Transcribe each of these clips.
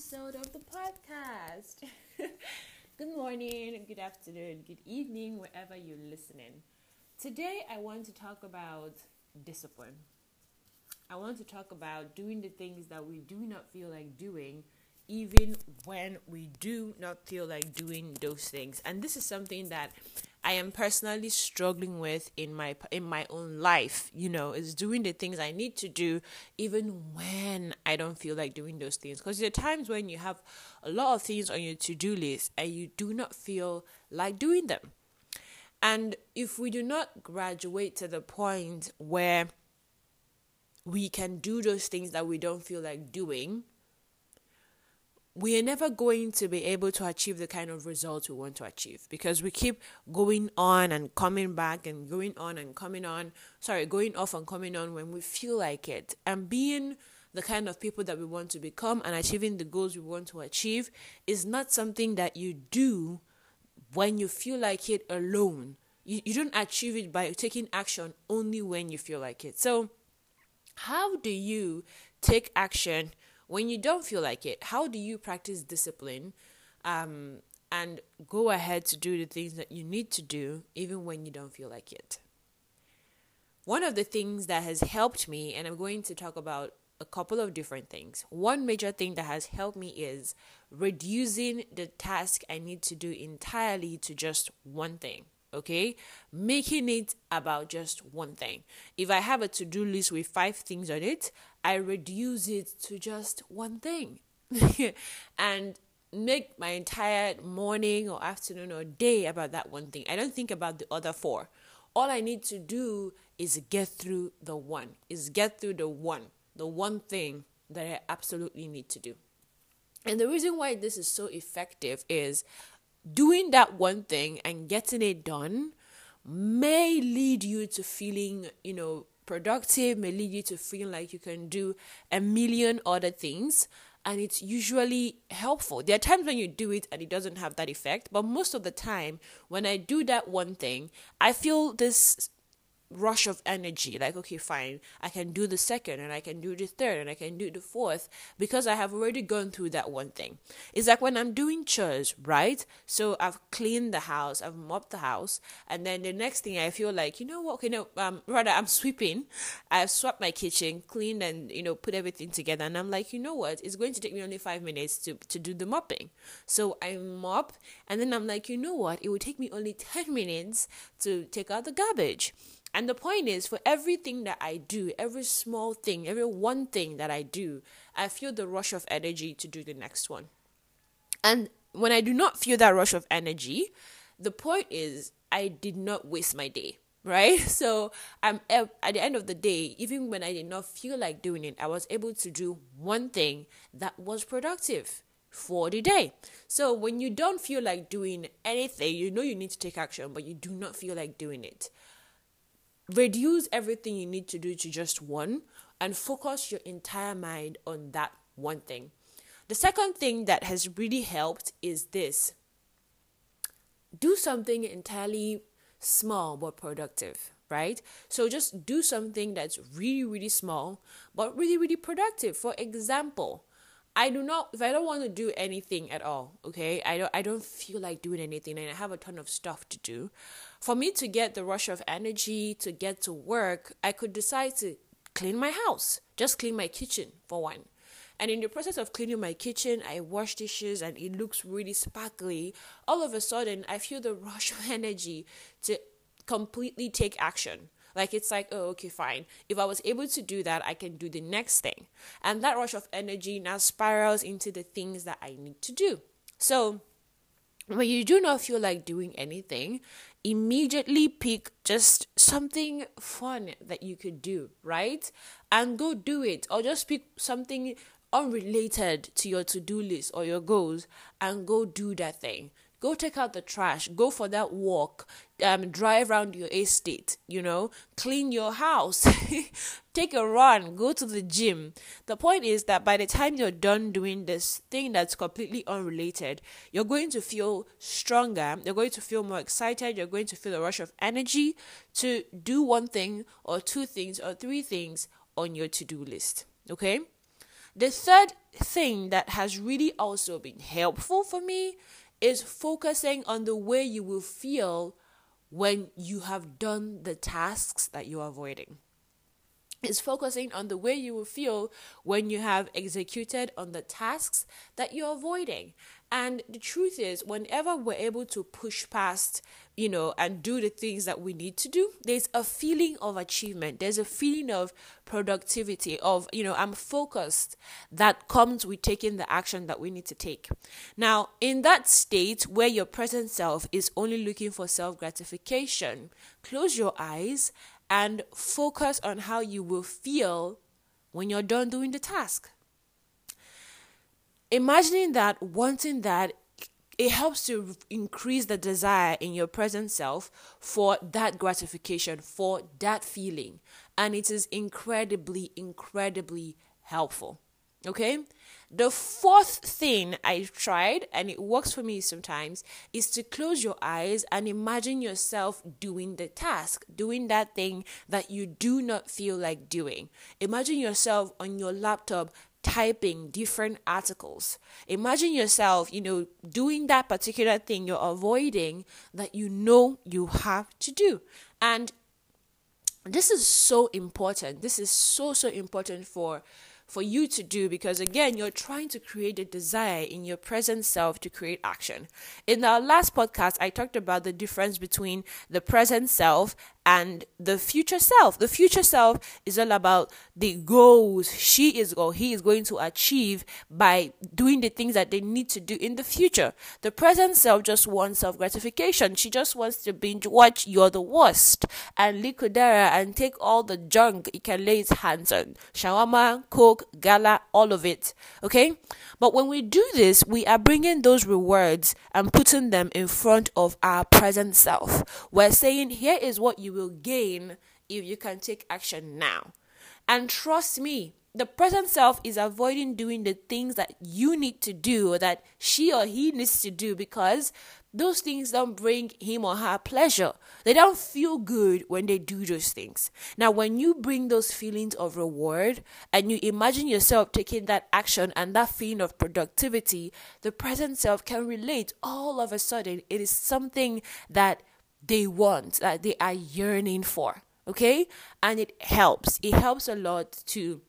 episode of the podcast. good morning, good afternoon, good evening, wherever you're listening. Today, I want to talk about discipline. I want to talk about doing the things that we do not feel like doing, even when we do not feel like doing those things. And this is something that I am personally struggling with in my in my own life, you know, is doing the things I need to do even when I don't feel like doing those things. Because there are times when you have a lot of things on your to-do list and you do not feel like doing them. And if we do not graduate to the point where we can do those things that we don't feel like doing, we are never going to be able to achieve the kind of results we want to achieve because we keep going on and coming back and going on and coming on sorry going off and coming on when we feel like it. And being the kind of people that we want to become and achieving the goals we want to achieve is not something that you do when you feel like it alone. You, you don't achieve it by taking action only when you feel like it. So how do you take action when you don't feel like it, how do you practice discipline um, and go ahead to do the things that you need to do even when you don't feel like it? One of the things that has helped me, and I'm going to talk about a couple of different things. One major thing that has helped me is reducing the task I need to do entirely to just one thing okay? Making it about just one thing. If i have a to-do list with five things on it i reduce it to just one thing. And make my entire morning or afternoon or day about that one thing. I don't think about the other four. All i need to do is get through the one is get through the one the one thing that i absolutely need to do. And the reason why this is so effective is doing that one thing and getting it done may lead you to feeling, you know, productive, may lead you to feeling like you can do a million other things. And it's usually helpful. There are times when you do it and it doesn't have that effect, but most of the time, when I do that one thing, I feel this rush of energy. Like okay fine. I can do the second and i can do the third and i can do the fourth because i have already gone through that one thing. It's like when i'm doing chores right? So i've cleaned the house i've mopped the house and then the next thing i feel like you know what? Okay no um rather i'm sweeping. I've swept my kitchen cleaned and you know put everything together and i'm like you know what? It's going to take me only five minutes to to do the mopping. So i mop and then i'm like you know what? It would take me only 10 minutes to take out the garbage and the point is, for everything that I do, every small thing, every one thing that I do, I feel the rush of energy to do the next one. And when I do not feel that rush of energy, the point is, I did not waste my day, right? So I'm at the end of the day, even when I did not feel like doing it, I was able to do one thing that was productive for the day. So when you don't feel like doing anything, you know you need to take action, but you do not feel like doing it reduce everything you need to do to just one and focus your entire mind on that one thing. The second thing that has really helped is this do something entirely small but productive, right? So just do something that's really, really small but really, really productive. For example, I do not if I don't want to do anything at all, okay? I don't I don't feel like doing anything and I have a ton of stuff to do. For me to get the rush of energy to get to work, I could decide to clean my house, just clean my kitchen for one. And in the process of cleaning my kitchen, I wash dishes and it looks really sparkly. All of a sudden, I feel the rush of energy to completely take action. Like it's like, oh, okay, fine. If I was able to do that, I can do the next thing. And that rush of energy now spirals into the things that I need to do. So when you do not feel like doing anything, immediately pick just something fun that you could do, right? And go do it. Or just pick something unrelated to your to do list or your goals and go do that thing. Go take out the trash. Go for that walk. Um, drive around your estate. You know, clean your house. take a run. Go to the gym. The point is that by the time you're done doing this thing that's completely unrelated, you're going to feel stronger. You're going to feel more excited. You're going to feel a rush of energy to do one thing or two things or three things on your to do list. Okay? The third thing that has really also been helpful for me is focusing on the way you will feel when you have done the tasks that you're avoiding is focusing on the way you will feel when you have executed on the tasks that you're avoiding. And the truth is, whenever we're able to push past, you know, and do the things that we need to do, there's a feeling of achievement. There's a feeling of productivity, of, you know, I'm focused that comes with taking the action that we need to take. Now, in that state where your present self is only looking for self gratification, close your eyes and focus on how you will feel when you're done doing the task. Imagining that, wanting that, it helps to increase the desire in your present self for that gratification, for that feeling. And it is incredibly, incredibly helpful. Okay? The fourth thing I tried, and it works for me sometimes, is to close your eyes and imagine yourself doing the task, doing that thing that you do not feel like doing. Imagine yourself on your laptop typing different articles. Imagine yourself, you know, doing that particular thing you're avoiding that you know you have to do. And this is so important. This is so, so important for for you to do because again you're trying to create a desire in your present self to create action in our last podcast i talked about the difference between the present self and the future self. The future self is all about the goals she is or he is going to achieve by doing the things that they need to do in the future. The present self just wants self gratification. She just wants to binge watch You're the Worst and Likodera and take all the junk it can lay its hands on. Shawarma, Coke, Gala, all of it. Okay? But when we do this, we are bringing those rewards and putting them in front of our present self. We're saying, here is what you will gain if you can take action now. And trust me, the present self is avoiding doing the things that you need to do or that she or he needs to do because those things don't bring him or her pleasure. They don't feel good when they do those things. Now, when you bring those feelings of reward and you imagine yourself taking that action and that feeling of productivity, the present self can relate all of a sudden. It is something that they want, that they are yearning for. Okay? And it helps. It helps a lot to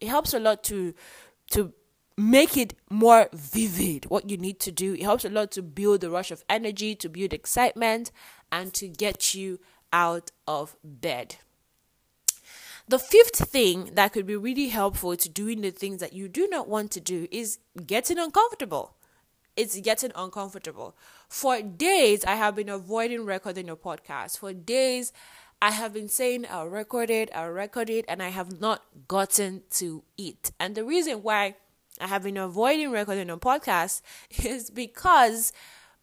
it helps a lot to to make it more vivid what you need to do. It helps a lot to build the rush of energy, to build excitement, and to get you out of bed. The fifth thing that could be really helpful to doing the things that you do not want to do is getting uncomfortable. It's getting uncomfortable. For days, I have been avoiding recording a podcast. For days, I have been saying I'll record it, I'll record it, and I have not gotten to it. And the reason why I have been avoiding recording on podcasts is because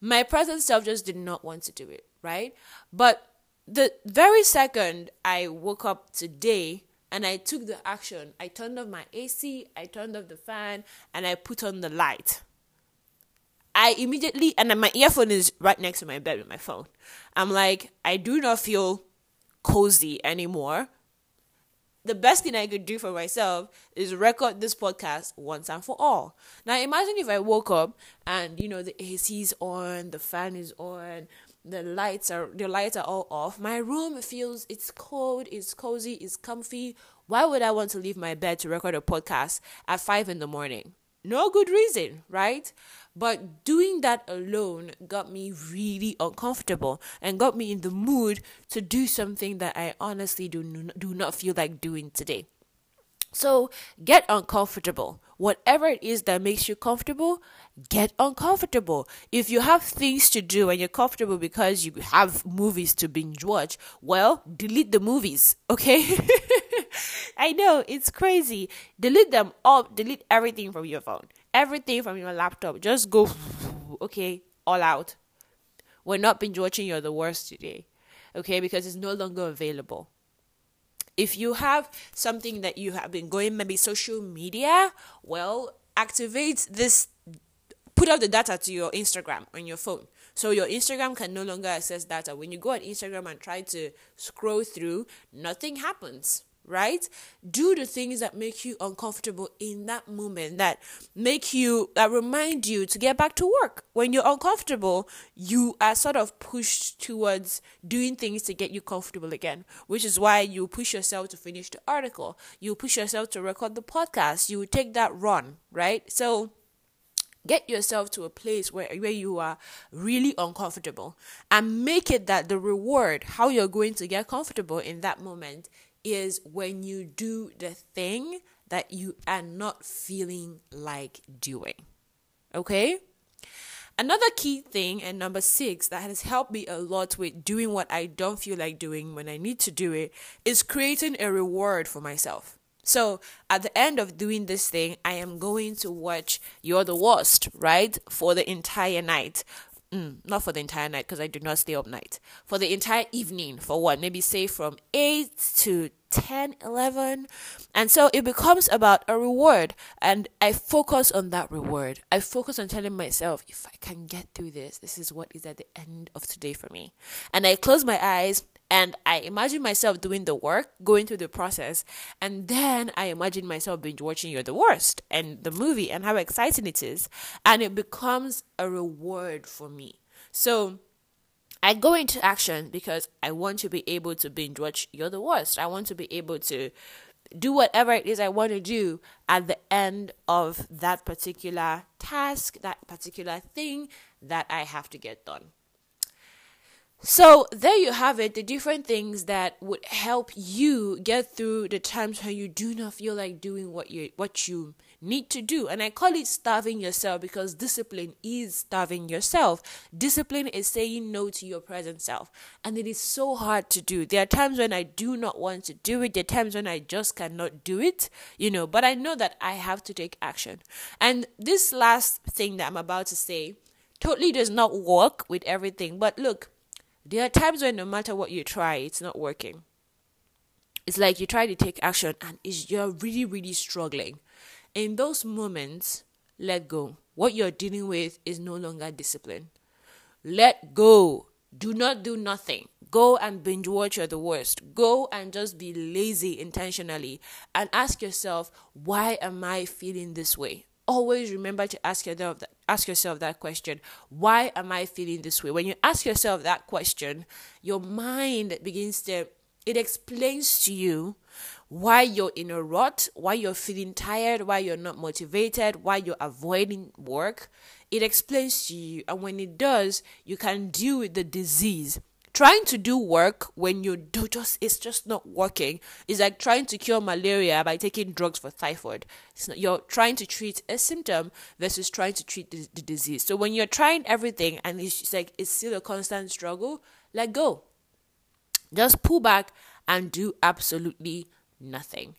my present self just did not want to do it, right? But the very second I woke up today and I took the action, I turned off my AC, I turned off the fan, and I put on the light. I immediately, and my earphone is right next to my bed with my phone. I'm like, I do not feel cozy anymore the best thing I could do for myself is record this podcast once and for all. Now imagine if I woke up and you know the AC's on, the fan is on, the lights are the lights are all off. My room feels it's cold, it's cozy, it's comfy. Why would I want to leave my bed to record a podcast at five in the morning? No good reason, right? But doing that alone got me really uncomfortable and got me in the mood to do something that I honestly do, do not feel like doing today. So get uncomfortable. Whatever it is that makes you comfortable, get uncomfortable. If you have things to do and you're comfortable because you have movies to binge watch, well, delete the movies, okay? I know it's crazy. Delete them all, delete everything from your phone everything from your laptop. Just go, okay, all out. We're not binge watching You're the Worst today, okay, because it's no longer available. If you have something that you have been going, maybe social media, well, activate this, put out the data to your Instagram on your phone. So your Instagram can no longer access data. When you go on Instagram and try to scroll through, nothing happens right? Do the things that make you uncomfortable in that moment, that make you, that remind you to get back to work. When you're uncomfortable, you are sort of pushed towards doing things to get you comfortable again, which is why you push yourself to finish the article. You push yourself to record the podcast. You take that run, right? So, get yourself to a place where, where you are really uncomfortable and make it that the reward how you're going to get comfortable in that moment is when you do the thing that you are not feeling like doing. Okay? Another key thing, and number six, that has helped me a lot with doing what I don't feel like doing when I need to do it, is creating a reward for myself. So at the end of doing this thing, I am going to watch You're the Worst, right? For the entire night mm, not for the entire night because I do not stay up night. For the entire evening, for what? Maybe say from 8 to 10, 11. And so it becomes about a reward. And I focus on that reward. I focus on telling myself, if I can get through this, this is what is at the end of today for me. And I close my eyes and I imagine myself doing the work, going through the process, and then I imagine myself binge watching You're the Worst and the movie and how exciting it is. And it becomes a reward for me. So I go into action because I want to be able to binge watch You're the Worst. I want to be able to do whatever it is I want to do at the end of that particular task, that particular thing that I have to get done. So there you have it, the different things that would help you get through the times when you do not feel like doing what you what you need to do. And I call it starving yourself because discipline is starving yourself. Discipline is saying no to your present self. And it is so hard to do. There are times when I do not want to do it. There are times when I just cannot do it, you know, but I know that I have to take action. And this last thing that I'm about to say totally does not work with everything. But look, there are times when no matter what you try, it's not working. It's like you try to take action and you're really, really struggling. In those moments, let go. What you're dealing with is no longer discipline. Let go. Do not do nothing. Go and binge watch you're the worst. Go and just be lazy intentionally and ask yourself, why am I feeling this way? Always remember to ask yourself that, ask yourself that question. Why am i feeling this way? When you ask yourself that question your mind begins to it explains to you why you're in a rut why you're feeling tired why you're not motivated why you're avoiding work. It explains to you and when it does you can deal with the disease trying to do work when you do just it's just not working. Is like trying to cure malaria by taking drugs for typhoid. Not, you're trying to treat a symptom versus trying to treat the, the disease. So when you're trying everything and it's, it's like it's still a constant struggle let go. Just pull back and do absolutely nothing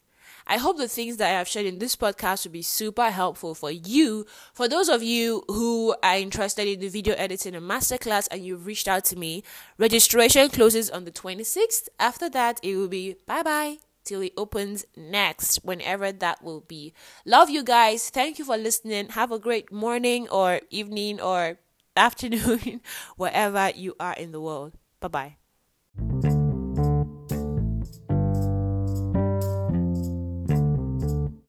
I hope the things that I have shared in this podcast will be super helpful for you. For those of you who are interested in the video editing and masterclass and you've reached out to me, registration closes on the 26th. After that, it will be bye bye till it opens next, whenever that will be. Love you guys. Thank you for listening. Have a great morning or evening or afternoon, wherever you are in the world. Bye bye.